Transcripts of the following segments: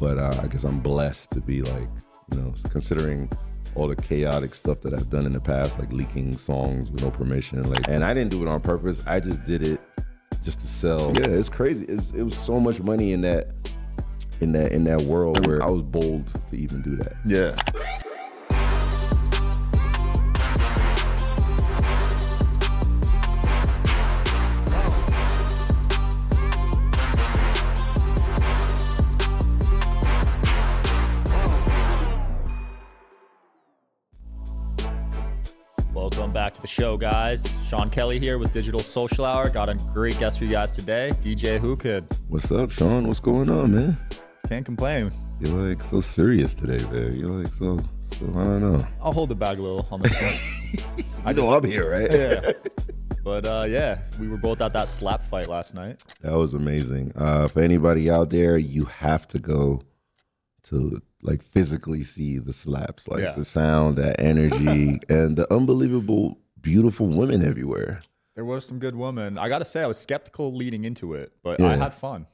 but uh, I guess I'm blessed to be like, you know, considering all the chaotic stuff that I've done in the past, like leaking songs with no permission, like, and I didn't do it on purpose. I just did it just to sell. Yeah, it's crazy. It's, it was so much money in that, in that, in that world where I was bold to even do that. Yeah. Show, guys. Sean Kelly here with Digital Social Hour. Got a great guest for you guys today, DJ Whoo Kid. What's up, Sean? What's going on, man? Can't complain. You're like so serious today, man. You're like so, so I don't know. I'll hold the bag a little on this one. I know I'm here, right? yeah. But uh, yeah, we were both at that slap fight last night. That was amazing. Uh, for anybody out there, you have to go to like physically see the slaps, like Yeah. the sound, that energy, and the unbelievable, beautiful women everywhere. There was some good women. I gotta say, I was skeptical leading into it, but I had fun.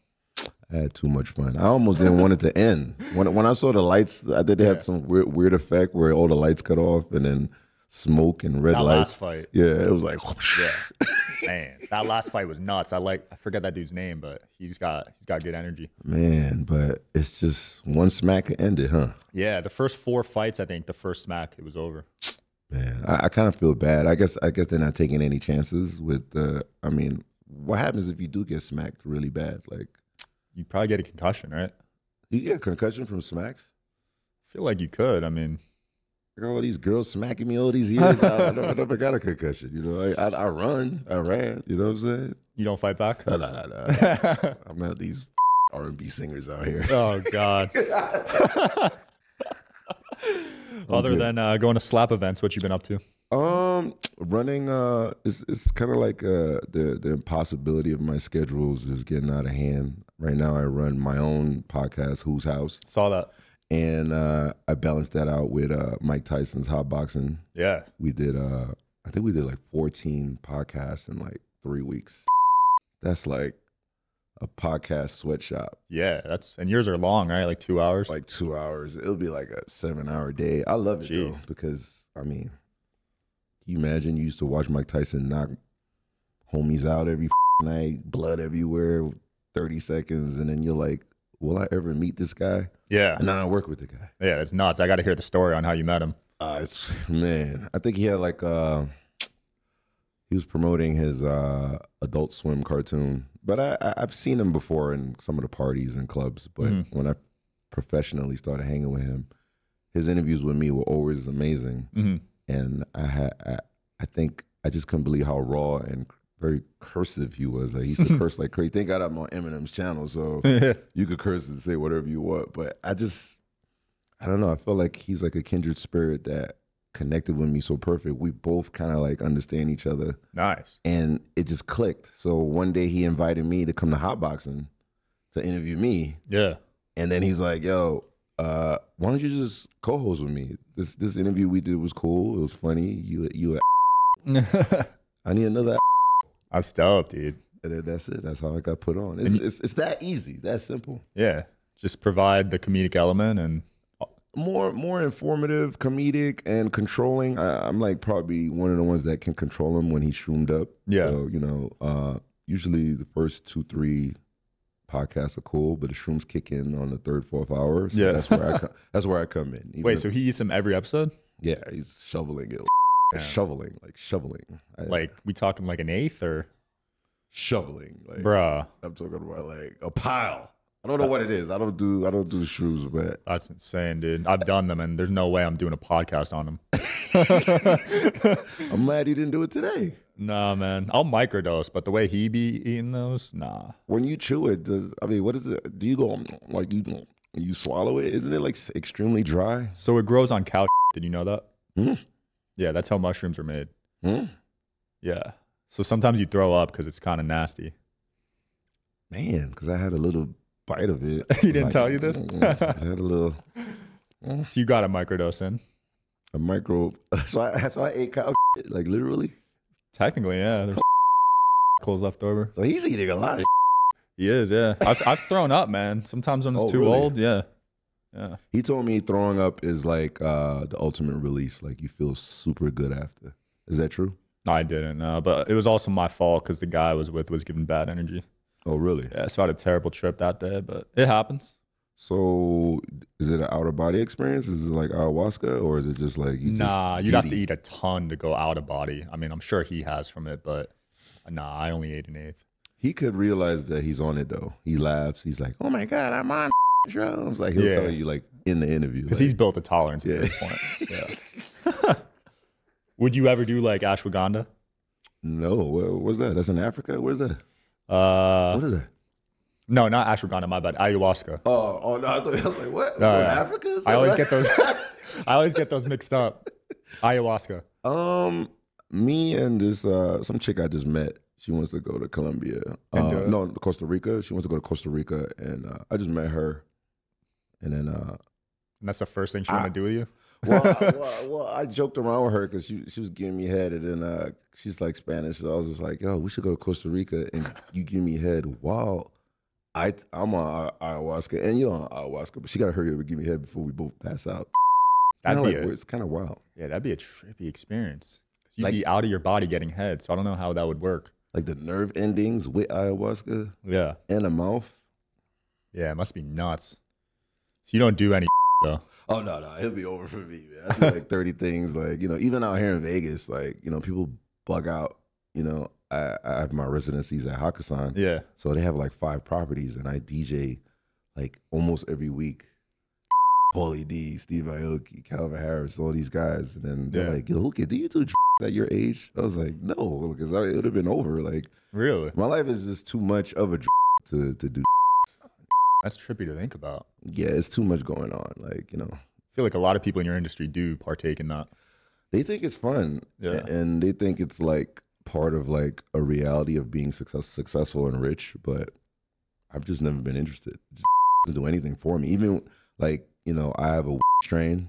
I had too much fun. I almost didn't want it to end. When when I saw the lights, I did Yeah. have some weird, weird effect where all the lights cut off and then smoke and red That lights. last fight. Yeah, it was like Yeah. Man, that last fight was nuts. I like I forget that dude's name, but he's got he's got good energy. man, but it's just one smack ended, huh? Yeah, the first four fights, I think the first smack it was over. Man, I, I kind of feel bad. I guess I guess they're not taking any chances with the. I mean, what happens if you do get smacked really bad? Like You probably get a concussion, right? you get a concussion from smacks. I feel like you could. I mean, all these girls smacking me all these years. I, I, never, I never got a concussion. You know, I, I, I run, I ran. You know what I'm saying? you don't fight back. No, no, no, no. I'm not these R&B singers out here. oh God. Other good. than uh, going to slap events, what you been up to? Um, running uh, it's it's kind of like uh the the impossibility of my schedules is getting out of hand. Right now, I run my own podcast, Whoo's House, Saw that. and uh, I balanced that out with uh Mike Tyson's Hot Boxing. Yeah. We did uh, I think we did like 14 podcasts in like three weeks. That's like a podcast sweatshop. Yeah. That's and yours are long, right? Like two hours. like two hours. It'll be like a seven hour day. I love it though because I mean, can you imagine you used to watch Mike Tyson knock homies out every night, blood everywhere, thirty seconds, and then you're like, will I ever meet this guy? yeah. And I work with the guy. Yeah. It's nuts. I got to hear the story on how you met him. Uh, it's man, I think he had like uh, he was promoting his uh Adult Swim cartoon, but I, I've seen him before in some of the parties and clubs. But Mhm. when I professionally started hanging with him, his interviews with me were always amazing, hmm and I had I, I think I just couldn't believe how raw and very cursive he was. Like he used to curse like crazy. Thank God I'm on Eminem's channel, so you could curse and say whatever you want. But I just, I don't know. I feel like he's like a kindred spirit that connected with me so perfect. We both kind of like understand each other, nice. and it just clicked. So one day he invited me to come to hotboxing to interview me, Yeah. and then he's like, "Yo, uh, why don't you just co-host with me? This this interview we did was cool. It was funny. You you, a- I need another." I dope, dude. And then that's it. That's how I got put on. It's, you- it's, it's that easy. That simple. Yeah. Just provide the comedic element and more more informative, comedic, and controlling. I, I'm like probably one of the ones that can control him when he's shroomed up. Yeah. So, you know, uh, usually the first two, three podcasts are cool, but the shrooms kick in on the third, fourth hour. So Yeah. that's where I come, that's where I come in. Even wait, if- so he eats them every episode? yeah, he's shoveling it, Damn. shoveling like shoveling, I- Like we talking like an eighth or shoveling, like bruh. I'm talking about like a pile. I don't know what it is. I don't do I don't do shrooms, but That's insane, dude. I've done them and there's no way I'm doing a podcast on them. I'm glad you didn't do it today. nah, man. I'll microdose, but the way he be eating those, nah. when you chew it, does, I mean, what is it? Do you go like you you swallow it? Isn't it like extremely dry? So it grows on cow. Did you know that? Hmm. Yeah, that's how mushrooms are made. Hmm? Yeah. So sometimes you throw up because it's kind of nasty. Man, because I had a little bite of it. He didn't tell you this? mm, I had a little So you got a microdose in. a micro. So I so I ate cow like literally. Technically, yeah. There's clothes left over. So he's eating a lot of. He is, yeah. I've, I've thrown up, man. Sometimes when it's Oh, too really? old, yeah. Yeah. He told me throwing up is like uh, the ultimate release. Like you feel super good after. Is that true? I didn't know, but it was also my fault because the guy I was with was giving bad energy. Oh, really? Yeah, so I had a terrible trip that day, but it happens. So is it an outer body experience? Is it like ayahuasca, or is it just like you? nah, just you'd have to eat a ton to go out of body. I mean, I'm sure he has from it, but nah, I only ate an eighth. He could realize that he's on it though. He laughs. He's like, "Oh my god, I'm on shrooms." Like he'll Yeah. tell you like in the interview. Because like, he's built a tolerance at this point. Yeah. Would you ever do like ashwagandha? no, what, what's that? That's in Africa. Where's that? Uh, what is that? no, not ashwagandha. My bad. Ayahuasca. Oh, oh no! I thought I was like, what? No, yeah. Africa? I always what- get those. I always get those mixed up. Ayahuasca. Um, me and this uh some chick I just met. She wants to go to Colombia. Uh, no, Costa Rica. She wants to go to Costa Rica, and uh, I just met her. And then, uh, And that's the first thing she want to do with you. Well, I, well, well, I joked around with her because she she was giving me head, and then uh, she's like Spanish, so I was just like, "Yo, we should go to Costa Rica, and you give me head." Wow, I I'm on ayahuasca, and you're on ayahuasca, but she got to hurry up and give me head before we both pass out. That'd Kinda be like, a, it's kind of wild. yeah, that'd be a trippy experience. you'd Like- be out of your body getting head, so I don't know how that would work. Like the nerve endings with ayahuasca Yeah, and the mouth. yeah, it must be nuts. So you don't do any though. Oh no, no, it'll be over for me, man. I do like thirty things, like you know, even out here in Vegas, like you know, people bug out. You know, I, I have my residencies at Hakkasan, Yeah, so they have like five properties, and I DJ like almost every week. Pauly D, Steve Aoki, Calvin Harris, all these guys, and then they're Yeah. like, "Yo, do you do at your age?" I was like, "No," because it would have been over. Like really. my life is just too much of a to to do. That's trippy to think about. Yeah, it's too much going on. Like you know, I feel like a lot of people in your industry do partake in that. they think it's fun Yeah. and they think it's like part of like a reality of being success, successful and rich but i've just never been interested it doesn't do anything for me even like you know i have a strain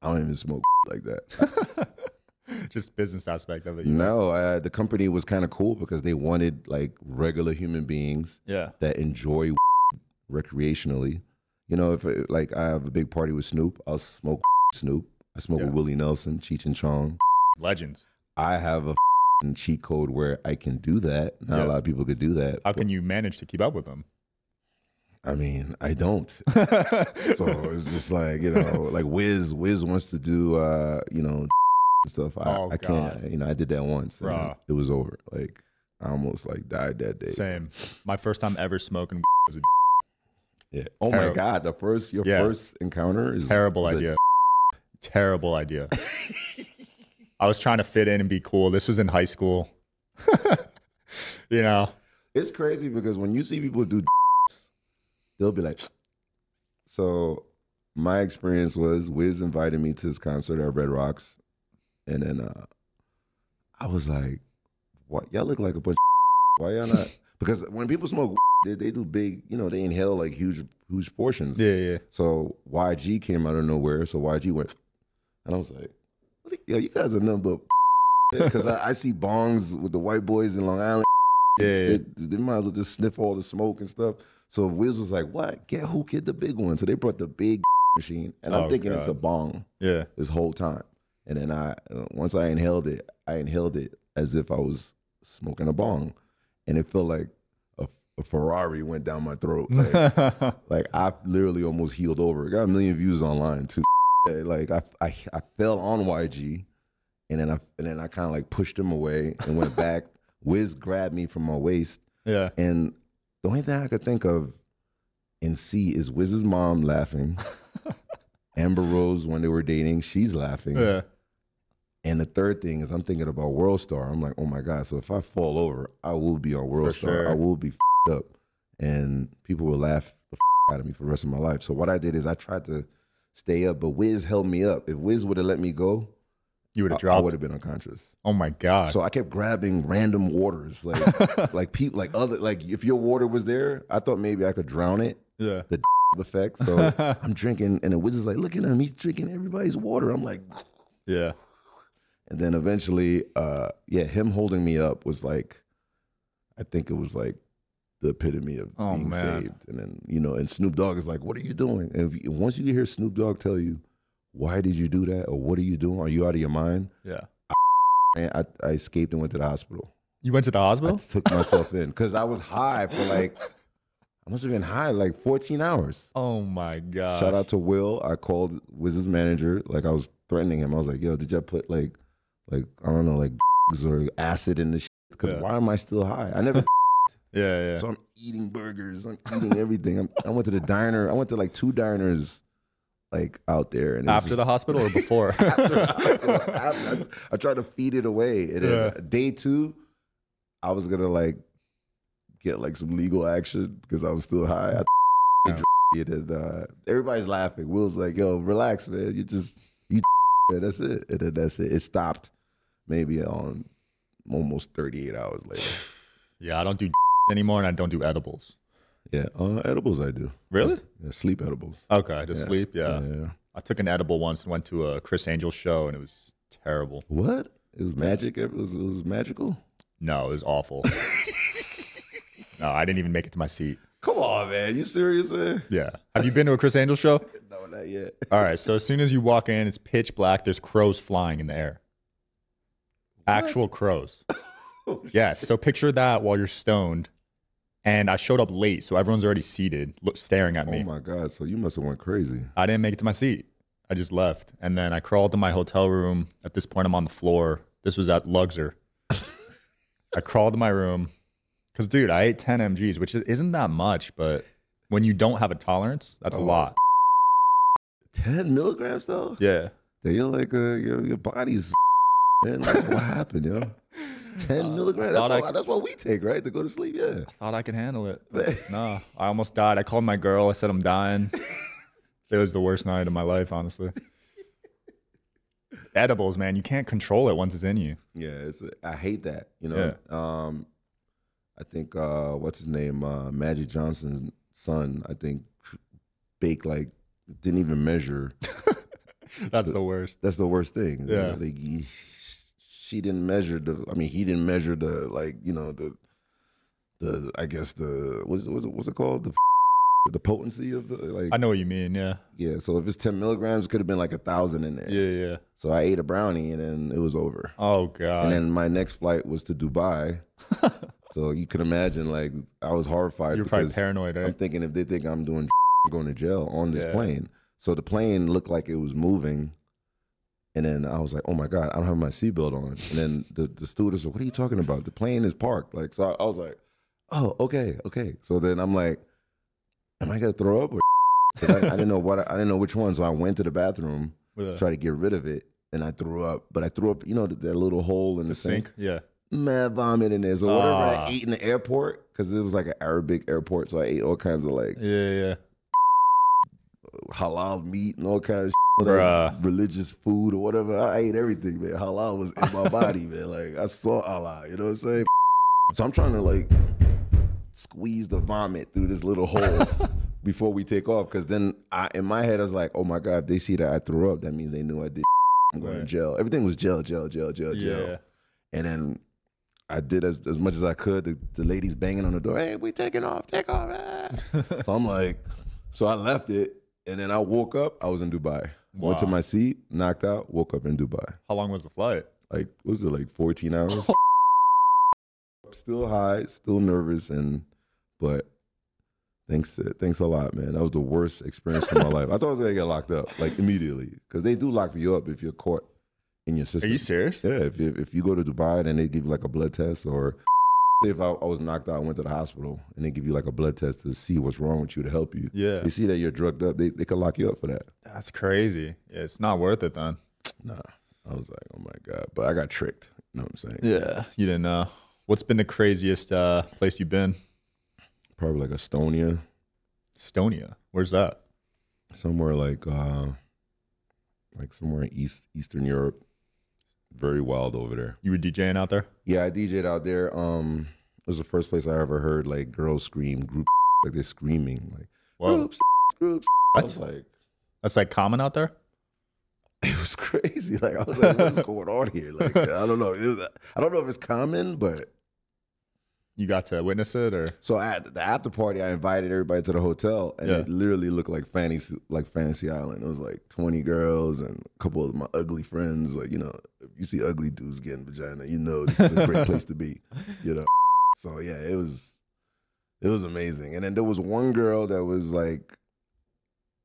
i don't even smoke like that Just business aspect of it. no the company was kind of cool because they wanted like regular human beings Yeah. that enjoy recreationally you know if it, like i have a big party with snoop i'll smoke snoop i smoke Yeah. with willie nelson cheech and chong Legends. I have a cheat code where I can do that. Not Yeah. a lot of people could do that. How can you manage to keep up with them? I mean, I don't. So it's just like you know, like Wiz. Wiz wants to do, uh, you know, stuff. I, Oh, I can't. You know, I did that once. and it was over. Like I almost like died that day. Same. My first time ever smoking was a Yeah. Oh my God, the first your Yeah. first encounter is terrible is a- idea. Terrible idea. I was trying to fit in and be cool. This was in high school. you know, It's crazy because when you see people do, they'll be like. So, my experience was Wiz invited me to his concert at Red Rocks, and then uh, I was like, "What? Y'all look like a bunch. Of Why y'all not?" Because when people smoke, they, they do big. You know, they inhale like huge, huge portions. yeah, yeah. So YG came out of nowhere. So YG went, and I was like, "Yo, you guys are but." Because I, I see bongs with the white boys in Long Island. Yeah, yeah. They, they might as well just sniff all the smoke and stuff. So Wiz was like, "What? Get who? Get the big one." So they brought the big machine, and I'm Oh, thinking it's a bong Yeah. this whole time. And then I, uh, once I inhaled it, I inhaled it as if I was smoking a bong, and it felt like a, a Ferrari went down my throat. Like, like I literally almost healed over. It got a million views online too. Like I, I, I fell on YG, and then I, and then I kind of like pushed him away and went back. Wiz grabbed me from my waist, yeah. and the only thing I could think of and see is Wiz's mom laughing. Amber Rose, when they were dating, she's laughing. Yeah. And the third thing is I'm thinking about World Star. I'm like, oh my God. So if I fall over, I will be on World For Star. sure. I will be fed up. And people will laugh the out of me for the rest of my life. So what I did is I tried to stay up, but Wiz held me up. If Wiz would have let me go, You would I, have dropped. would have been unconscious. oh my god. So I kept grabbing random waters, like like people, like other, like if your water was there, I thought maybe I could drown it. yeah. The effect. So I'm drinking, and the Wiz is like, look at him, he's drinking everybody's water. I'm like, Yeah. And then eventually, uh, yeah, him holding me up was like, I think it was like the epitome of Oh, being man. saved. And then you know, and Snoop Dogg is like, "What are you doing?" And if once you hear Snoop Dogg tell you, "Why did you do that?" or "What are you doing?" Are you out of your mind? Yeah. I, I escaped and went to the hospital. You went to the I hospital? took myself in because I was high for like, I must have been high like 14 hours. Oh my god. Shout out to Will. I called Wiz's manager. Like I was threatening him. I was like, "Yo, did y'all put like, like I don't know, like or acid in the shit? Because Yeah. why am I still high? I never. Yeah, yeah. so I'm eating burgers. I'm eating everything. I'm, I went to the diner. I went to like two diners, like out there. And After just- the hospital or before? after, after, after- I tried to feed it away. And then Yeah. day two, I was gonna like get like some legal action because I was still high. I Yeah. it and uh, everybody's laughing. Will's like, "Yo, relax, man. You just you man, that's it." Then that's it. It stopped maybe on almost 38 hours later. yeah, I don't do anymore and I don't do edibles. Yeah, uh, edibles I do. Really? Yeah, sleep edibles. Okay, to Yeah. sleep. Yeah. yeah. I took an edible once and went to a Criss Angel show and it was terrible. What? It was magic. It was it was magical. No, it was awful. no, I didn't even make it to my seat. Come on, man. You serious, man? Yeah. Have you been to a Criss Angel show? Not yet. All right. So as soon as you walk in, it's pitch black. There's crows flying in the air. Actual crows. Oh, yes. So picture that while you're stoned. And I showed up late, so everyone's already seated, look, staring at me. Oh my god! So you must have went crazy. I didn't make it to my seat. I just left. And then I crawled to my hotel room. At this point, I'm on the floor. This was at Luxor. I crawled to my room because, dude, I ate 10 mgs, which isn't that much, but when you don't have a tolerance, that's a Oh. lot. Ten milligrams though. Yeah. Then you're like uh, your your body's man. Like, what happened, yo? Ten Uh, milligrams. That's I- what, that's what we take, right? To go to sleep. Yeah. I thought I could handle it. No, I almost died. I called my girl. I said I'm dying. it was the worst night of my life, honestly. Edibles, man, you can't control it once it's in you. Yeah. It's. I hate that. You know. Um, I think uh, what's his name? Uh, Magic Johnson's son. I think baked like didn't even measure. That's the worst. That's the worst thing. you Yeah. know, like, he- she didn't measure the. I mean, he didn't measure the like you know the the I guess the what's what's it, what's it called the the potency of the like I know what you mean. Yeah. yeah. So if it's ten milligrams, it could have been like a thousand in there. Yeah, yeah. So I ate a brownie and then it was over. Oh god. and then my next flight was to Dubai. so you can imagine like I was horrified. You're probably paranoid, eh? I'm thinking if they think I'm doing going to jail on this Yeah. plane. So the plane looked like it was moving. And then I was like, oh my God, I don't have my seatbelt on. And then the, the stewardess was, what are you talking about? The plane is parked. Like, so I, I was like, oh, okay, okay. So then I'm like, am I going to throw up? Or I, I didn't know what, I didn't know which one. So I went to the bathroom With to try to get rid of it. And I threw up, but I threw up, you know, that, that little hole in the, the sink. sink. Yeah. Mad vomit in there. So whatever Ah. I ate in the airport, because it was like an Arabic airport. So I ate all kinds of like Yeah, yeah. Halal meat and all kinds of Bruh. religious food or whatever. I ate everything, man. Halal was in my body, man. Like I saw Allah, you know what I'm saying? So I'm trying to like squeeze the vomit through this little hole before we take off. Cause then I in my head I was like, oh my God, if they see that I threw up, that means they knew I did I'm going to jail. Everything was jail, jail, jail, jail, jail. Yeah. And then I did as, as much as I could. The, the ladies banging on the door, hey, we taking off, take off. ah." so I'm like, so I left it. And then I woke up, I was in Dubai. Went to my seat, knocked out, woke up in Dubai. How long was the flight? Like, was it, like 14 hours? still high, still nervous, and but thanks to thanks a lot, man. That was the worst experience of my life. I thought I was gonna get locked up like immediately because they do lock you up if you're caught in your system. Are you serious? Yeah, if you, if you go to Dubai, then they give you like a blood test, or if I, I was knocked out, I went to the hospital, and they give you like a blood test to see what's wrong with you to help you. Yeah. They see that you're drugged up, they they could lock you up for that. That's crazy. Yeah, it's not worth it then. Nah, I was like, oh my god, but I got tricked. You know what I'm saying? Yeah. You didn't know. What's been the craziest uh, place you've been? Probably like Estonia, Estonia. Where's that? somewhere like uh like somewhere in East Eastern Europe. Very wild over there. You were DJing out there? Yeah, I DJ'd out there. Um, it was the first place I ever heard like girls scream, group like they're screaming like Whoa. groups, groups. That's like, That's like common out there? it was crazy. Like I was like, what's going on here? Like I don't know. It was, I don't know if it's common, but You got to witness it, or So at the after party, I invited everybody to the hotel, and Yeah. it literally looked like fantasy, like Fantasy Island. It was like twenty girls and a couple of my ugly friends. Like you know, if you see ugly dudes getting vagina, you know this is a great place to be. You know, so yeah, it was, it was amazing. And then there was one girl that was like,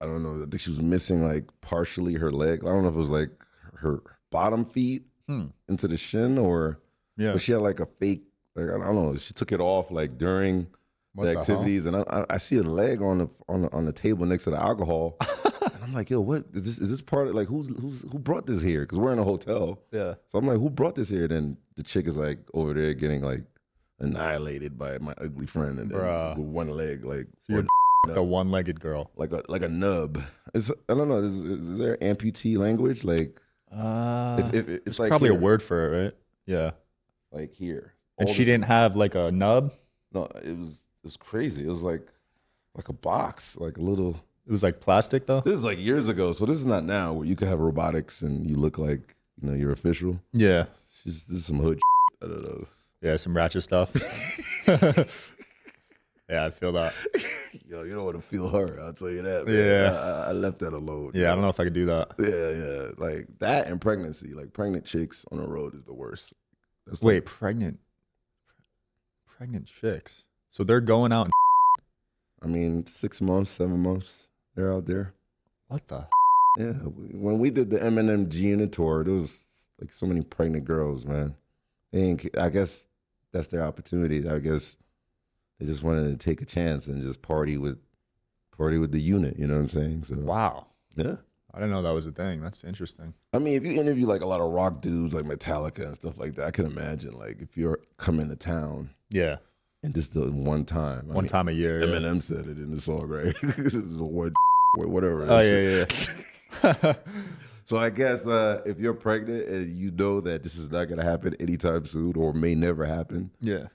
I don't know, I think she was missing like partially her leg. I don't know if it was like her bottom feet Hmm. into the shin or, yeah, but she had like a fake. Like I don't know. She took it off like during What the activities, and I, I, see a leg on the on the, on the table next to the alcohol, and I'm like, yo, what is this? Is this part of like who's who's who brought this here? Because we're in a hotel, Yeah, so I'm like, who brought this here? Then the chick is like over there getting like annihilated by my ugly friend, and then with one leg, like the one-legged girl. like a like a nub. It's I don't know. Is, is there amputee language? Like Uh, if, if, it's like probably here, a word for it, right? Yeah, like here, and she didn't have like a nub. No, it was it was crazy. It was like like a box, like a little. It was like plastic though. This is like years ago, so this is not now where you could have robotics and you look like you know you're official. Yeah, just this is some hood. I don't know. yeah, some ratchet stuff. yeah, I feel that. Yo, you don't want to feel her. I'll tell you that. Man. Yeah. I, I left that alone. Yeah, I don't know if I could do that. Yeah, yeah, like that and pregnancy. Like pregnant chicks on the road is the worst. That's like- Wait, pregnant, pregnant chicks. So they're going out. And, I mean, six months, seven months, they're out there. what the? Yeah, when we did the Eminem G Unit tour, there was like so many pregnant girls, man. They ain't, I guess that's their opportunity. I guess they just wanted to take a chance and just party with party with the unit. You know what I'm saying? So Wow, yeah. I didn't know that was a thing. That's interesting. I mean, if you interview like a lot of rock dudes like Metallica and stuff like that, I can imagine like if you're coming to town Yeah, and just the one time. I one mean, time a year. yeah. Eminem said it in the song, right? this is a whatever. Oh yeah, yeah. So I guess uh, if you're pregnant and you know that this is not going to happen anytime soon or may never happen, yeah.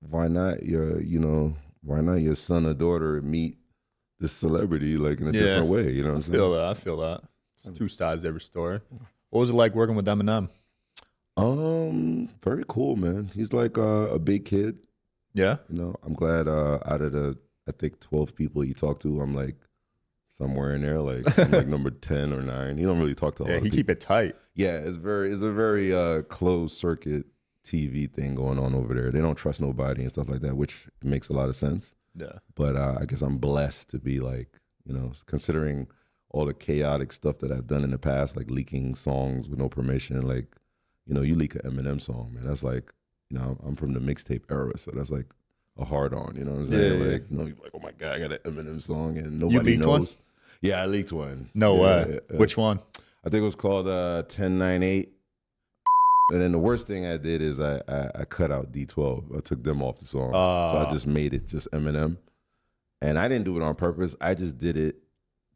why not your you know why not your son or daughter meet this celebrity like in a Yeah. different way? You know what I'm Feel saying? that. I feel that. There's two sides every story. What was it like working with Eminem? Um, very cool, man. He's like uh, a big kid. Yeah. You know, I'm glad uh, out of the I think 12 people he talked to, I'm like somewhere in there, like I'm like number 10 or nine. He don't really talk to a lot Yeah, of he people. keep it tight. Yeah, it's very it's a very uh closed circuit TV thing going on over there. They don't trust nobody and stuff like that, which makes a lot of sense. Yeah. But uh, I guess I'm blessed to be like, you know, considering all the chaotic stuff that I've done in the past, like leaking songs with no permission. Like, you know, you leak an Eminem song, man. That's like, you know, I'm from the mixtape era, so that's like a hard on. You know what I'm saying? Yeah, yeah. like, you know, you're like, oh my god, I got an Eminem song, and nobody leaked one? knows. Yeah, I leaked one. No Yeah, way. yeah, yeah. Which one? I think it was called uh 1098. And then the worst thing I did is I, I, I cut out D12. I took them off the song. so Ah. I just made it just Eminem. And I didn't do it on purpose. I just did it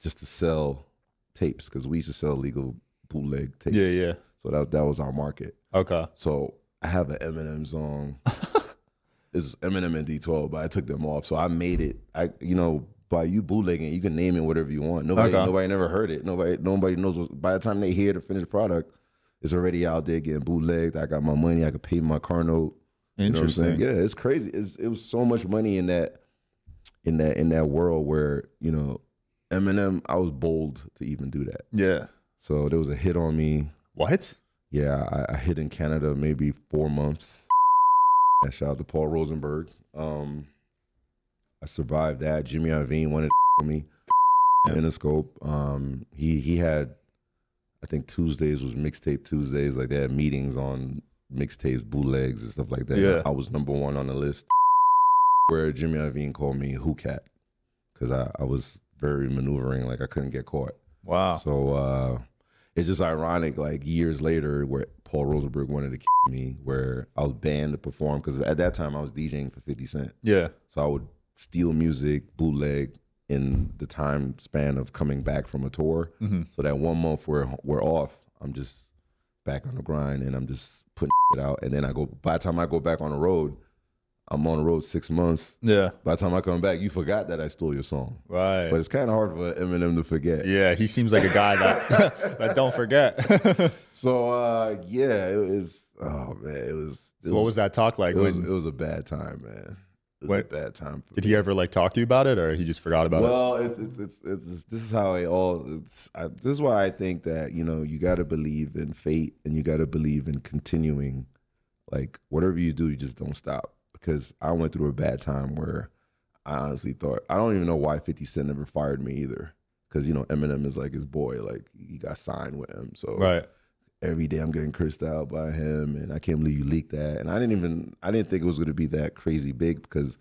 just to sell tapes because we used to sell legal bootleg tapes. Yeah, yeah. So that, that was our market. Okay. So I have an Eminem song. it's Eminem and D12, but I took them off. So I made it. I you know by you bootlegging, you can name it whatever you want. Nobody Okay. nobody never heard it. Nobody nobody knows. What, by the time they hear the finished product, it's already out there getting bootlegged. I got my money. I could pay my car note. You know? Interesting. Yeah, it's crazy. It's, it was so much money in that in that in that world where you know Eminem. I was bold to even do that. Yeah. So there was a hit on me. What? Yeah, I, I hit in Canada maybe four months. And shout out to Paul Rosenberg. Um, I survived that. Jimmy Iovine wanted to me. Interscope. Um, he he had, I think Tuesdays was mixtape Tuesdays. Like they had meetings on mixtapes, bootlegs, and stuff like that. Yeah. I was number one on the list. Where Jimmy Iovine called me Who Cat, because I, I was very maneuvering, like I couldn't get caught. Wow. So uh, it's just ironic, like years later, where Paul Rosenberg wanted to kill me, where I was banned to perform because at that time I was DJing for 50 Cent. yeah. So I would steal music, bootleg in the time span of coming back from a tour. Mhm. So that one month we're, we're off, I'm just back on the grind and I'm just putting it out. And then I go, by the time I go back on the road, I'm on the road six months. Yeah. By the time I come back, you forgot that I stole your song. Right. But it's kind of hard for Eminem to forget. yeah, he seems like a guy that that don't forget. So uh, yeah, it was. Oh man, it was. It So what was that talk like? It was. It was a bad time, man. It was What- a bad time. Did me. he ever like talk to you about it, or he just forgot about it? Well, it's, it's, it's, it's this is how it all. It's I, this is why I think that you know you got to believe in fate and you got to believe in continuing. Like whatever you do, you just don't stop. Because I went through a bad time where I honestly thought I don't even know why Fifty Cent never fired me either. Because you know Eminem is like his boy, like he got signed with him. So Right. Every day I'm getting cursed out by him, and I can't believe you leaked that. And I didn't even I didn't think it was going to be that crazy big because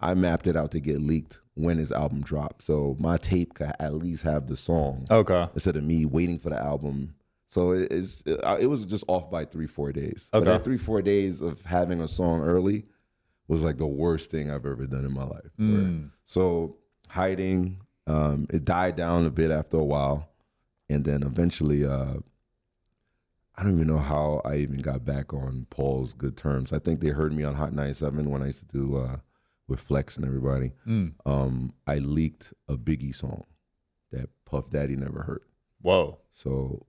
I mapped it out to get leaked when his album dropped. So my tape could at least have the song Okay. instead of me waiting for the album. So it, it's it, it was just off by three four days. But Okay. that three four days of having a song early was like the worst thing I've ever done in my life. Mm. So hiding, um, it died down a bit after a while, and then eventually, uh, I don't even know how I even got back on Paul's good terms. I think they heard me on Hot 97 when I used to do uh, with Flex and everybody. Mm. Um, I leaked a Biggie song that Puff Daddy never heard. Whoa. So,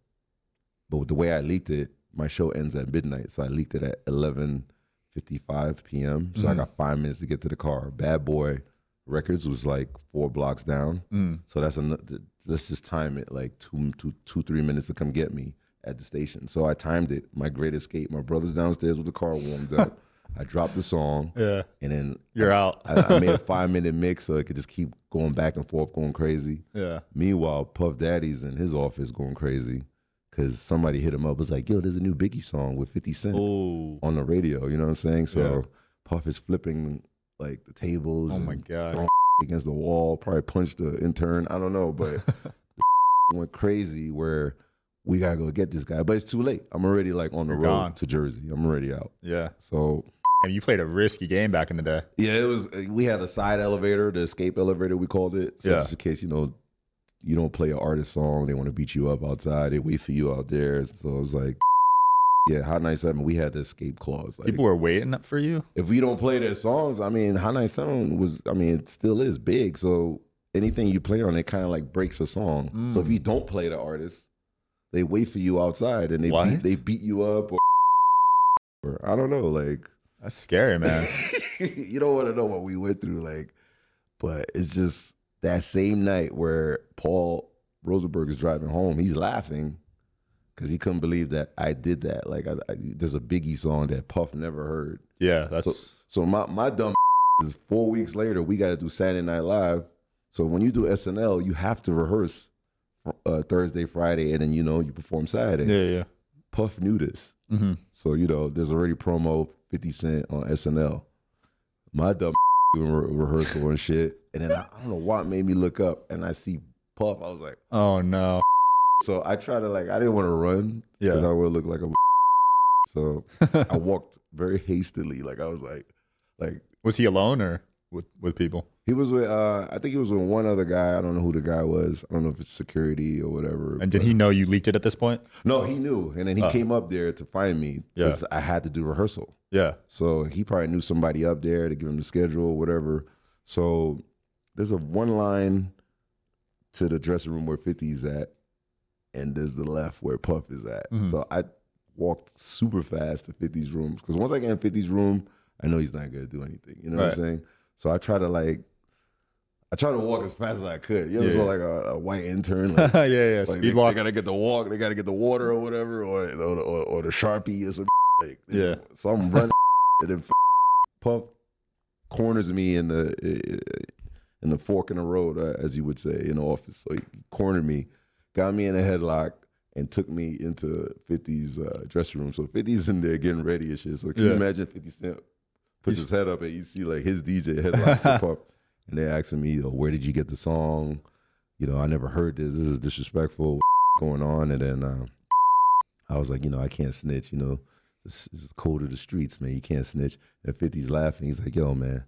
but the way I leaked it, my show ends at midnight, so I leaked it at 11:55 p.m. So I Mhm. got five minutes to get to the car. Bad Boy Records was like four blocks down, Mm. so that's another. Let's just time it like two, two, two, three minutes to come get me at the station. So I timed it. My great escape. My brother's downstairs with the car warmed up. I dropped the song, Yeah. and then You're out. I, I made a five minute mix so it could just keep going back and forth, going crazy. yeah. Meanwhile, Puff Daddy's in his office going crazy because somebody hit him up. Was like, "Yo, there's a new Biggie song with 50 Cent Oh. on the radio." You know what I'm saying? So Yeah. Puff is flipping like the tables. Oh my god. against the wall. Probably punched the intern. I don't know, but went crazy where we gotta go get this guy. But it's too late. I'm already like on the You're road gone. to Jersey. I'm already out. Yeah. So And you played a risky game back in the day. Yeah, it was. We had a side elevator, the escape elevator, we called it. So Yeah. just in case you know you don't play an artist song, they want to beat you up outside. They wait for you out there. So it was like, yeah, Hot 97. We had the escape clause. Like, People were waiting up for you. if we don't play their songs, I mean, Hot 97 was. I mean, it still is big. So anything you play on it kind of like breaks a song. So if Mm. you don't play the artist, they wait for you outside and they beat, they beat you up or, or I don't know, like That's scary, man. you don't want to know what we went through, like, but it's just that same night where Paul Rosenberg is driving home. He's laughing because he couldn't believe that I did that. Like, I, I, there's a Biggie song that Puff never heard. yeah, that's So my my dumb is four weeks later. We got to do Saturday Night Live. So when you do SNL, you have to rehearse uh, Thursday, Friday, and then you know you perform Saturday. yeah, yeah. Puff knew this. hmm So, you know, there's already promo 50 Cent on SNL. My dumb doing re- rehearsal and shit. And then I, I don't know what made me look up and I see Puff. I was like, Oh no. so I try to like, I didn't want to run because Yeah. I would look like a. So I walked very hastily. Like I was like, like was he alone or with with people? He was with, uh, I think he was with one other guy. I don't know who the guy was. I don't know if it's security or whatever. And did he know you leaked it at this point? No, he knew. And then he Oh. came up there to find me Yeah. because I had to do rehearsal. Yeah. So he probably knew somebody up there to give him the schedule, whatever. So there's a one line to the dressing room where 50's at, and there's the left where Puff is at. Mhm. So I walked super fast to 50's room because once I get in 50's room, I know he's not gonna do anything. You know what Right. I'm saying? So I try to like, I tried to walk as fast as I could. You ever Yeah. saw like a, a white intern? Like, yeah, yeah. like, Speed they, walk. They gotta get the walk. They gotta get the water or whatever, or or, or, or the sharpie or some like. Yeah. So I'm running, and then Puff corners me in the in the fork in the road, uh, as you would say, in the office. So he cornered me, got me in a headlock, and took me into 50's uh, dressing room. So 50's in there getting ready and shit. So can you imagine 50 Cent puts He's- his head up and you see like his DJ headlock Puff, and they're asking me, oh, "Where did you get the song?" You know, I never heard this. This is disrespectful going on. And then uh, I was like, you know, I can't snitch. You know, this, this is the code of the streets, man. You can't snitch. And 50's laughing. He's like, yo, man,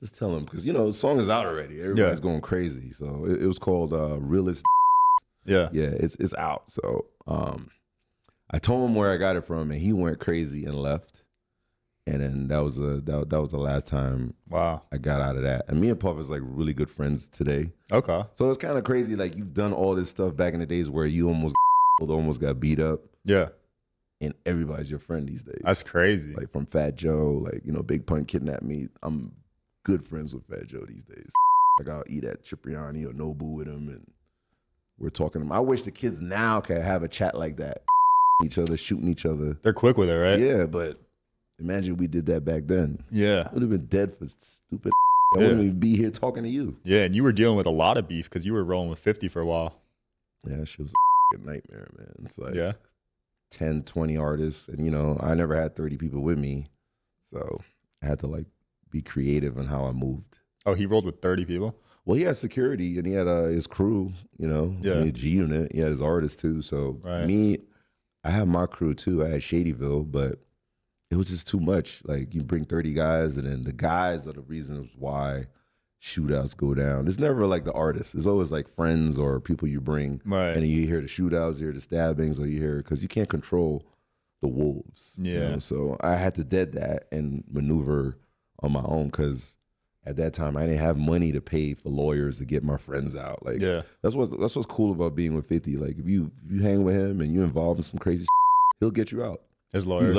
just tell him because you know the song is out already. Everybody's going crazy. So it, it was called uh, Realist. Yeah. Yeah, it's it's out. So um, I told him where I got it from, and he went crazy and left. And then that was the that, that was the last time Wow. I got out of that. And me and Puff is like really good friends today. Okay. So it's kind of crazy. Like you've done all this stuff back in the days where you almost almost got beat up, Yeah. and everybody's your friend these days. That's crazy. like from Fat Joe, like you know, Big Pun kidnapped me. I'm good friends with Fat Joe these days. Like I'll eat at Cipriani or Nobu with him, and we're talking. to him. I wish the kids now can have a chat like that, each other, shooting each other. They're quick with it, right? Yeah, but imagine we did that back then. Yeah. I would have been dead for stupid. I Yeah. wouldn't even be here talking to you. Yeah. And you were dealing with a lot of beef because you were rolling with 50 for a while. Yeah, shit was a nightmare, man. It's like Yeah. 10, 20 artists. And, you know, I never had 30 people with me. So I had to like be creative on how I moved. Oh, he rolled with 30 people? Well, he had security and he had uh, his crew, you know, Yeah. G Unit. He had his artists too. So Right. me, I had my crew too. I had Shadyville, but it was just too much. Like you bring 30 guys and then the guys are the reasons why shootouts go down. It's never like the artists. It's always like friends or people you bring. Right. And you hear the shootouts, you hear the stabbings, or you hear because you can't control the wolves. you Yeah. know? So I had to dead that and maneuver on my own because at that time I didn't have money to pay for lawyers to get my friends out. Like yeah. that's what that's what's cool about being with Fifty. Like if you if you hang with him and you involved in some crazy, shit, he'll get you out. His lawyers.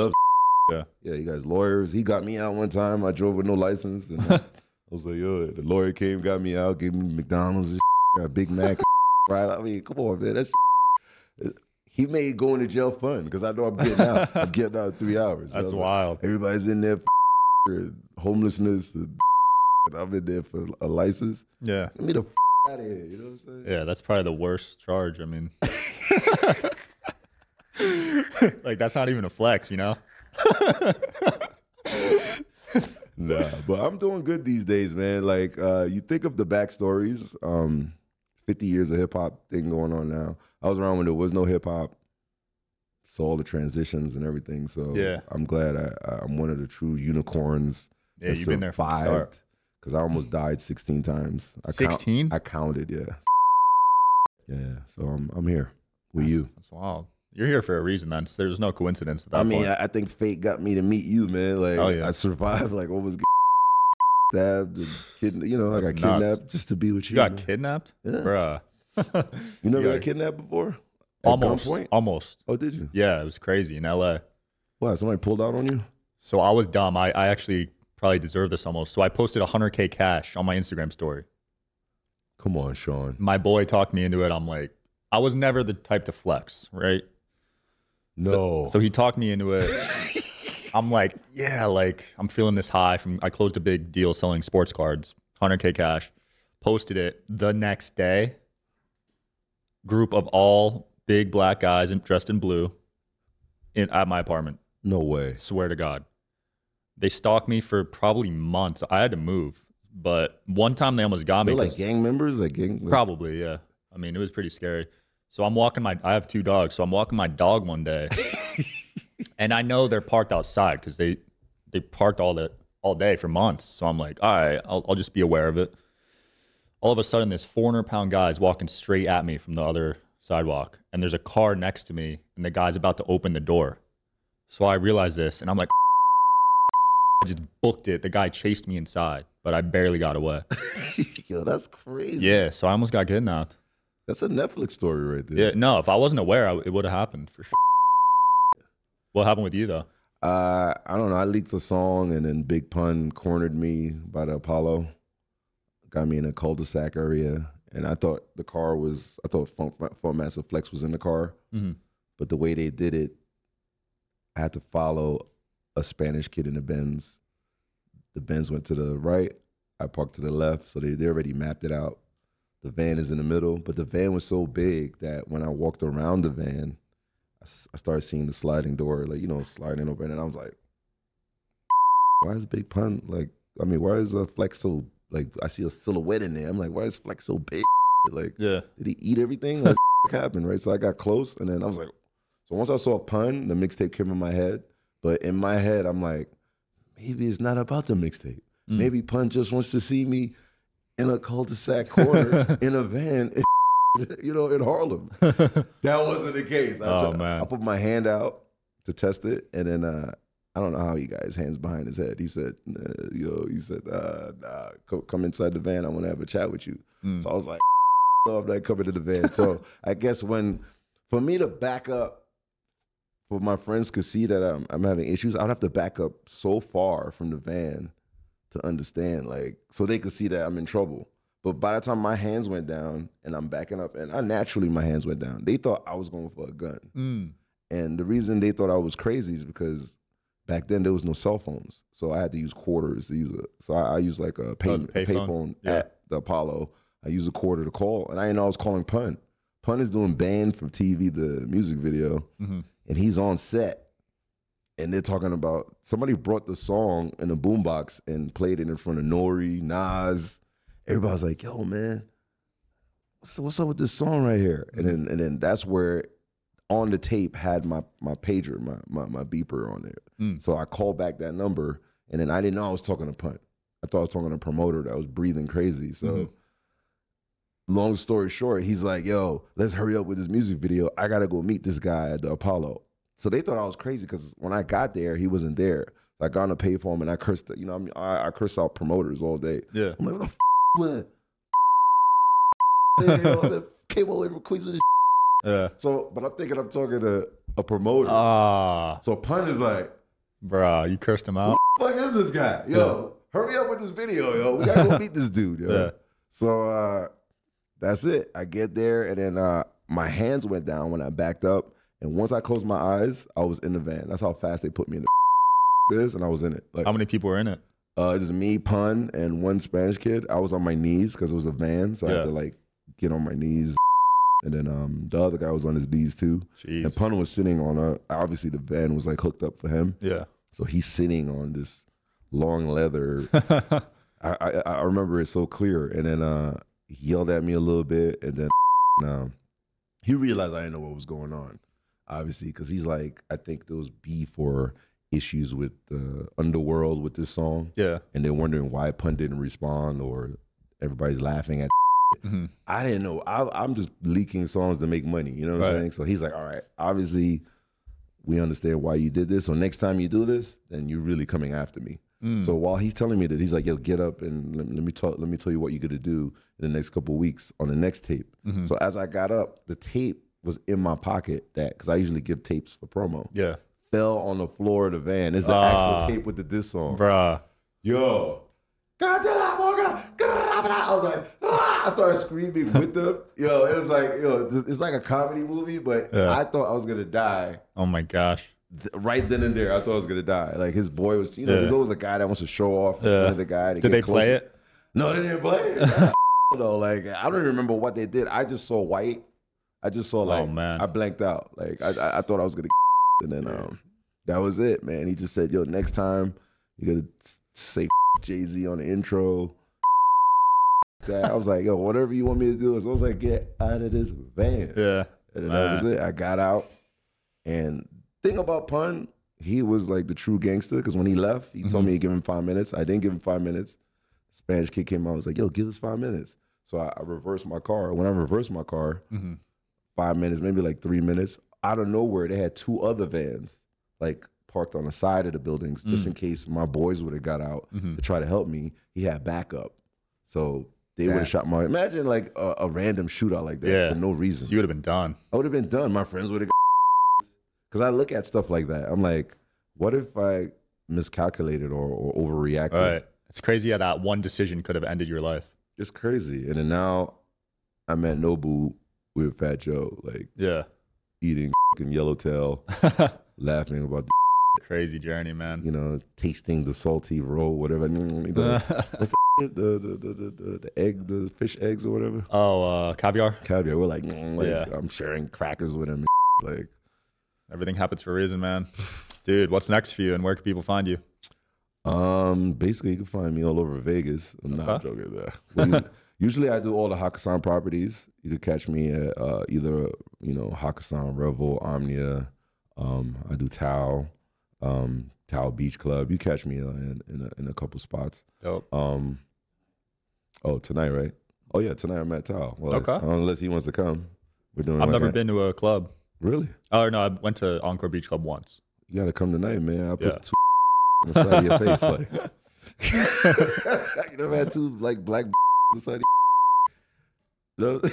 Yeah. Yeah, you guys lawyers. He got me out one time. I drove with no license, and uh, I was like, "Yo," the lawyer came, got me out, gave me McDonald's, and got a Big Mac, right? I mean, come on, man. That's he made going to jail fun because I know I'm getting out. I'm getting out in three hours. So That's was like, wild. Everybody's in there for homelessness, and, and I'm in there for a license. Yeah. Get me the out of here. You know what I'm saying? Yeah. That's probably the worst charge. I mean, like, that's not even a flex, you know? Nah, but I'm doing good these days, man. Like uh, you think of the backstories, um, 50 years of hip hop thing going on now. I was around when there was no hip hop, saw all the transitions and everything. So Yeah. I'm glad I, I'm one of the true unicorns. Yeah. You've been there start. because I almost died 16 times. I count- 16? I counted, yeah. Yeah, so I'm I'm here with That's- you. That's wild. You're here for a reason, then. There's no coincidence at that I mean, point. I, think fate got me to meet you, man. Like Oh, yeah. I survived, like almost get stabbed, and you know, I got nuts. kidnapped just to be with you. you got man. kidnapped? Yeah. Bruh. You never You got got- kidnapped before? At almost. gunpoint? Almost. Oh, did you? Yeah, it was crazy in LA. Wow, somebody pulled out on you? So I was dumb. I, I actually probably deserve this almost. So I posted 100K cash on my Instagram story. Come on, Sean. My boy talked me into it. I'm like, I was never the type to flex, right? No. So, so he talked me into it. I'm like, yeah, like I'm feeling this high from I closed a big deal selling sports cards, 100k cash. Posted it the next day. Group of all big black guys in, dressed in blue in at my apartment. no way. Swear to God. They stalked me for probably months. I had to move, but one time they almost got me. They're like 'cause- gang members? Like gang like, Probably, yeah. I mean, it was pretty scary. So I'm walking my. I have two dogs, so I'm walking my dog one day, and I know they're parked outside because they they parked all the all day for months. So I'm like, all right, I'll, I'll just be aware of it. All of a sudden, this 400 pound guy is walking straight at me from the other sidewalk, and there's a car next to me, and the guy's about to open the door. So I realize this, and I'm like, I just booked it. The guy chased me inside, but I barely got away. Yo, that's crazy. Yeah, so I almost got kidnapped. That's a Netflix story right there. Yeah, no, if I wasn't aware, I, it would have happened for sure. What happened with you though? Uh, I don't know. I leaked the song, and then Big Pun cornered me by the Apollo. Got me in a cul-de-sac area, and I thought the car was. I thought Funk, Funkmaster Flex was in the car, Mhm. but the way they did it, I had to follow a Spanish kid in the Benz. The Benz went to the right. I parked to the left, so they they already mapped it out. The van is in the middle, but the van was so big that when I walked around the van, I, s- I started seeing the sliding door, like you know, sliding over, and I was like, "Why is Big Pun like? I mean, why is uh, Flex so like? I see a silhouette in there. I'm like, why is Flex so big? Like, Yeah. did he eat everything? Like, what happened? Right? So I got close, and then I was like, so once I saw a pun, the mixtape came in my head, but in my head, I'm like, maybe it's not about the mixtape. Mm. Maybe Pun just wants to see me in a cul-de-sac corner in a van, you know, in Harlem. That wasn't the case. I, Oh, man. I put my hand out to test it, and then uh, I don't know how he got his hands behind his head. He said, nah, "Yo," he said, uh, "Nah, co- come inside the van. I want to have a chat with you." Mm. So I was like, "No, I'm not coming to the van." So I guess when for me to back up, for my friends could see that I'm I'm having issues, I'd have to back up so far from the van to understand, like, so they could see that I'm in trouble. But by the time my hands went down and I'm backing up, and I naturally my hands went down, they thought I was going for a gun. Mm. And the reason they thought I was crazy is because back then there was no cell phones, so I had to use quarters to use it. So I, I used like a pay, Oh, the a payphone? payphone Yeah. at the Apollo. I used a quarter to call, and I didn't know I was calling Pun. Pun is doing banned from TV, the music video, Mhm. and he's on set. And they're talking about somebody brought the song in a boombox and played it in front of Nori, Nas. Everybody's like, "Yo, man, what's, what's up with this song right here?" And then and then that's where on the tape had my my pager, my my, my beeper on there. Mm. So I called back that number, and then I didn't know I was talking to Pun. I thought I was talking to a promoter that was breathing crazy. So, Mhm. long story short, he's like, "Yo, let's hurry up with this music video. I gotta go meet this guy at the Apollo." So they thought I was crazy because when I got there, he wasn't there. So I got on to pay for him, and I cursed. You know, I, mean, I, I curse out promoters all day. Yeah. I'm like, "What the f- what?" Came all the from Queens with this Yeah. so, but I'm thinking I'm talking to a promoter. Ah, so Pun is like, bruh, you cursed him out. "Fuck is this guy? Yo, hurry up with this video, yo. We gotta go meet this dude, yo." Yeah. So uh, that's it. I get there, and then uh, my hands went down when I backed up, and once I closed my eyes, I was in the van. That's how fast they put me in the this, and I was in it. Like, How many people were in it? uh, just me, Pun, and one Spanish kid. I was on my knees because it was a van, so I Yeah. had to like get on my knees. And then um, the other guy was on his knees too. Jeez. And Pun was sitting on a. Obviously, the van was like hooked up for him, Yeah. so he's sitting on this long leather. I, I I remember it so clear. And then uh, he yelled at me a little bit, and then um, he realized I didn't know what was going on. Obviously, because he's like, I think there was beef or issues with the underworld with this song, yeah. and they're wondering why Pun didn't respond, or everybody's laughing at. Mhm. I didn't know. I, I'm just leaking songs to make money. You know what I'm saying? So he's like, all right, obviously, we understand why you did this. So next time you do this, then you're really coming after me. Mm. So while he's telling me that, he's like, yo, get up and let, let me talk. Let me tell you what you're gonna do in the next couple of weeks on the next tape. Mhm. So as I got up, the tape was in my pocket. That because I usually give tapes for promo. yeah. Fell on the floor of the van. It's the Ah. actual tape with the diss song. Bruh. Yo. I was like, ah! I started screaming with them. Yo, it was like, yo, it's like a comedy movie, but Yeah. I thought I was gonna die Oh my gosh. right then and there. I thought I was gonna die. Like his boy was, you know, Yeah. there's always a guy that wants to show off Yeah. the guy. To Did they play closer. it? No, they didn't play it. no, like I don't even remember what they did. I just saw white. I just saw like, Oh, man. I blanked out. Like I, I, I thought I was gonna, and then um, that was it, man. He just said, "Yo, next time you gotta say Jay Z on the intro." That I was like, "Yo, whatever you want me to do." As long as I get out of this van, Yeah. and then that was it. I got out, and thing about Pun, he was like the true gangster because when he left, he told Mhm. me to give him five minutes. I didn't give him five minutes. Spanish kid came out, was like, "Yo, give us five minutes." So I, I reversed my car. When I reversed my car, Mhm. Five minutes, maybe like three minutes. Out of nowhere, they had two other vans like parked on the side of the buildings just Mm. in case my boys would have got out Mhm. to try to help me. He had backup, so they would have shot my. Imagine like a, a random shootout like that Yeah. for no reason. So you would have been done. I would have been done. My friends would have. Because I look at stuff like that. I'm like, what if I miscalculated or, or overreacted? Right. It's crazy how that one decision could have ended your life. It's crazy. And then now I'm at Nobu with Fat Joe, like Yeah. eating fucking yellowtail, laughing about, the Crazy journey, man. you know, tasting the salty roll, whatever. The, what's the, the, the, the, the, egg, the fish eggs or whatever? oh, uh, caviar. Caviar. We're like, mm, like Yeah. I'm sharing crackers with him. Like, Everything happens for a reason, man. Dude, what's next for you and where can people find you? Um, basically, you can find me all over Vegas. I'm not Okay. joking there. You- usually, I do all the Hakkasan properties. You could catch me at uh, either you know Hakkasan, Revel, Omnia. Um, I do Tao, um, Tao Beach Club. You catch me uh, in in a, in a couple spots. Dope. Um, oh tonight, right? Oh yeah, tonight I'm at Tao. Well, Okay. unless he wants to come, we're doing. I've never been to a club. Really? Oh, no, I went to Encore Beach Club once. You got to come tonight, man. I put Yeah. two on the side of your face. Like, you never had two like black on side of your no?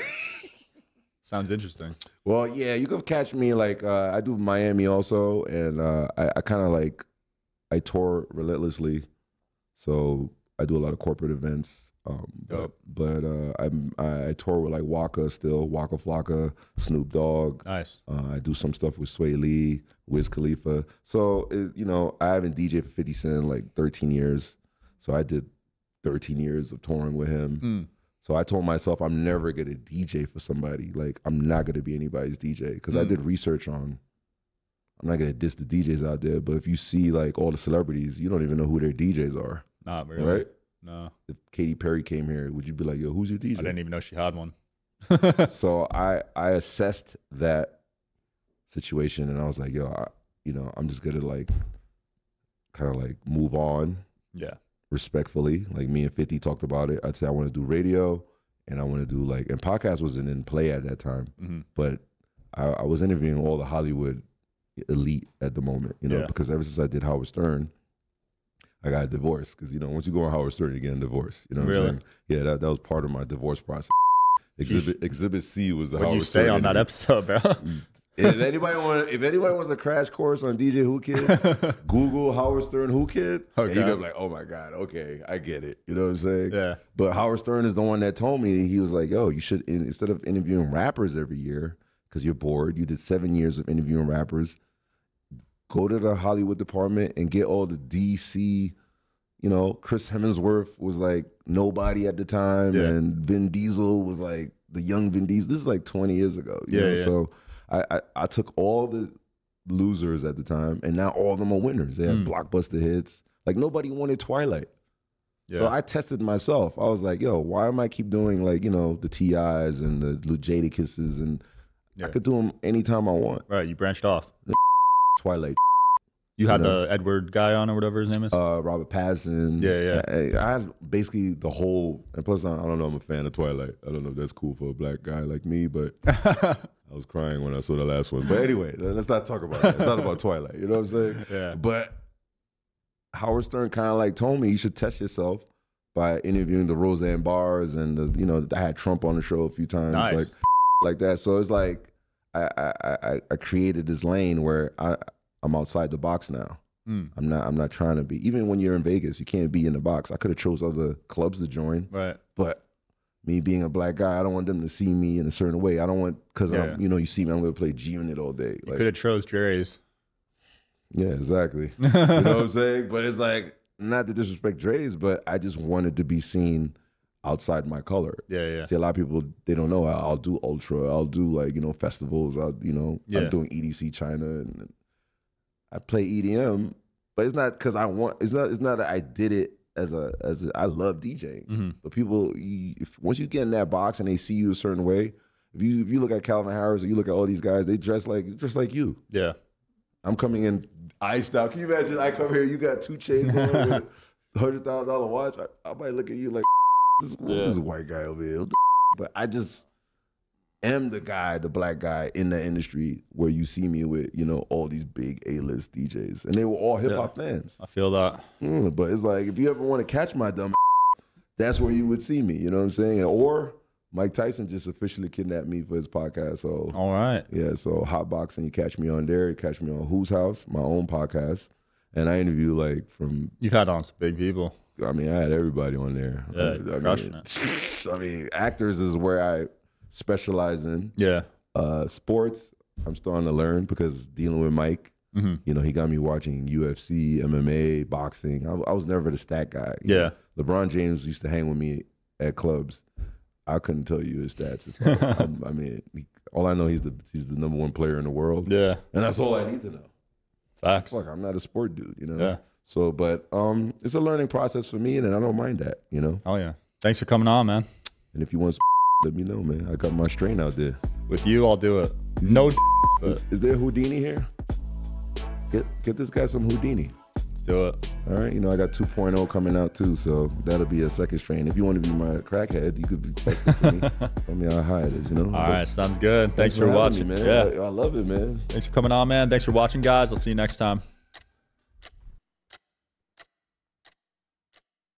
Sounds interesting. Well, yeah, you can catch me like uh, I do Miami also, and uh, I, I kind of like I tour relentlessly, so I do a lot of corporate events. Um, but but uh, I'm, I I tour with like Waka still, Waka Flocka, Snoop Dogg. Nice. Uh, I do some stuff with Swae Lee, Wiz Khalifa. So it, you know, I haven't DJ for Fifty Cent in like 13 years. So I did 13 years of touring with him. Mm. So I told myself I'm never gonna DJ for somebody. Like I'm not gonna be anybody's DJ because I Mm. did research on. I'm not gonna diss the DJs out there, but if you see like all the celebrities, you don't even know who their DJs are, Not really. right? No, If Katy Perry came here, would you be like, "Yo, who's your DJ?" I didn't even know she had one. so I I assessed that situation and I was like, "Yo, I, you know, I'm just gonna like, kind of like move on yeah. Respectfully. Like me and 50 talked about it. I'd say I want to do radio and I want to do like, and podcast wasn't in play at that time, hmm but I, I was interviewing all the Hollywood elite at the moment, you know, Yeah. because ever since I did Howard Stern, I got a divorce. Because, you know, once you go on Howard Stern, you get a divorce. You know what Really? I'm saying? Yeah, that, that was part of my divorce process. Exhibit Exhibit C was the What'd Howard you say Stern on that episode, bro? If anybody want, if anybody wants a crash course on DJ Whoo Kid, Google Howard Stern Whoo Kid, oh, and Okay. you're like, oh my god, okay, I get it. You know what I'm saying? yeah. But Howard Stern is the one that told me he was like, yo, you should in, instead of interviewing rappers every year because you're bored, you did seven years of interviewing rappers. Go to the Hollywood department and get all the DC. You know, Chris Hemsworth was like nobody at the time, Yeah. and Vin Diesel was like the young Vin Diesel. This is like 20 years ago. you Yeah, know? yeah. So I, I I took all the losers at the time, and now all of them are winners. They have Mm. blockbuster hits. Like nobody wanted Twilight. Yeah. So I tested myself. I was like, yo, why am I keep doing like, you know, the TIs and the Jadakisses and Yeah. I could do them anytime I want. right. You branched off. Twilight, You had know. the Edward guy on or whatever his name is. uh, Robert Pattinson. Yeah, I, I had basically the whole, and plus I, I don't know, I'm a fan of Twilight. I don't know if that's cool for a black guy like me, but I was crying when I saw the last one. But anyway, let's not talk about it. It's not about Twilight. You know what I'm saying? yeah. But Howard Stern kind of like told me you should test yourself by interviewing the Roseanne Barrs and the you know I had Trump on the show a few times Nice. like like that. So it's like I I, I, I created this lane where I I'm outside the box now. Mm. I'm not I'm not trying to be even when you're in Vegas you can't be in the box. I could have chose other clubs to join, Right. but me being a black guy, I don't want them to see me in a certain way. I don't want because Yeah. I'm you know you see me I'm gonna play G Unit all day. You Like, could have chose Jerry's. yeah, exactly. you know what I'm saying? But it's like not to disrespect Drai's, but I just wanted to be seen outside my color. Yeah, yeah. See, a lot of people they don't know. I'll, I'll do ultra. I'll do like you know festivals. I'll you know Yeah. I'm doing EDC China and I play EDM, but it's not because I want. It's not. It's not that I did it as a as a, I love DJing. Mhm. But people, you, if, once you get in that box and they see you a certain way, if you if you look at Calvin Harris or you look at all these guys, they dress like just like you. Yeah. I'm coming in iced out. Can you imagine? I come here, you got two chains on hundred thousand dollar watch. I, I might look at you like this, Yeah. this is a white guy over here. But I just am the guy, the black guy in the industry where you see me with, you know, all these big A list DJs. And they were all hip hop fans. I feel that. Mm, but it's like if you ever want to catch my dumb that's where you would see me. You know what I'm saying? Or Mike Tyson just officially kidnapped me for his podcast. So All right. yeah, so hotboxing, you catch me on there, you catch me on Whoo's House, my own podcast. And I interview like from You've had on some big people. I mean, I had everybody on there. Yeah, I mean, I mean, actors is where I specialize in. Yeah. Uh sports, I'm starting to learn because dealing with Mike, hmm you know, he got me watching UFC, MMA, boxing. I, I was never the stat guy. Yeah. know. LeBron James used to hang with me at clubs. I couldn't tell you his stats. I, I'm- mean, he, all I know he's the he's the number one player in the world, Yeah. and that's all I need to know. Facts. Fuck, I'm not a sport dude, you know. Yeah. So, but um, it's a learning process for me, and I don't mind that, you know. Oh yeah. Thanks for coming on, man. And if you want to, let me know, man. I got my strain out there. With you, I'll do it. No, Is, is there Houdini here? Get get this guy some Houdini. let's do it. All right, you know I got 2.0 coming out too, so that'll be a second strain. If you want to be my crackhead, you could be testing for me. Tell me how high it is, you know. All right. Sounds good. Thanks, for, having watching. me, man. Yeah. I, I love it, man. Thanks for coming on, man. Thanks for watching, guys. I'll see you next time.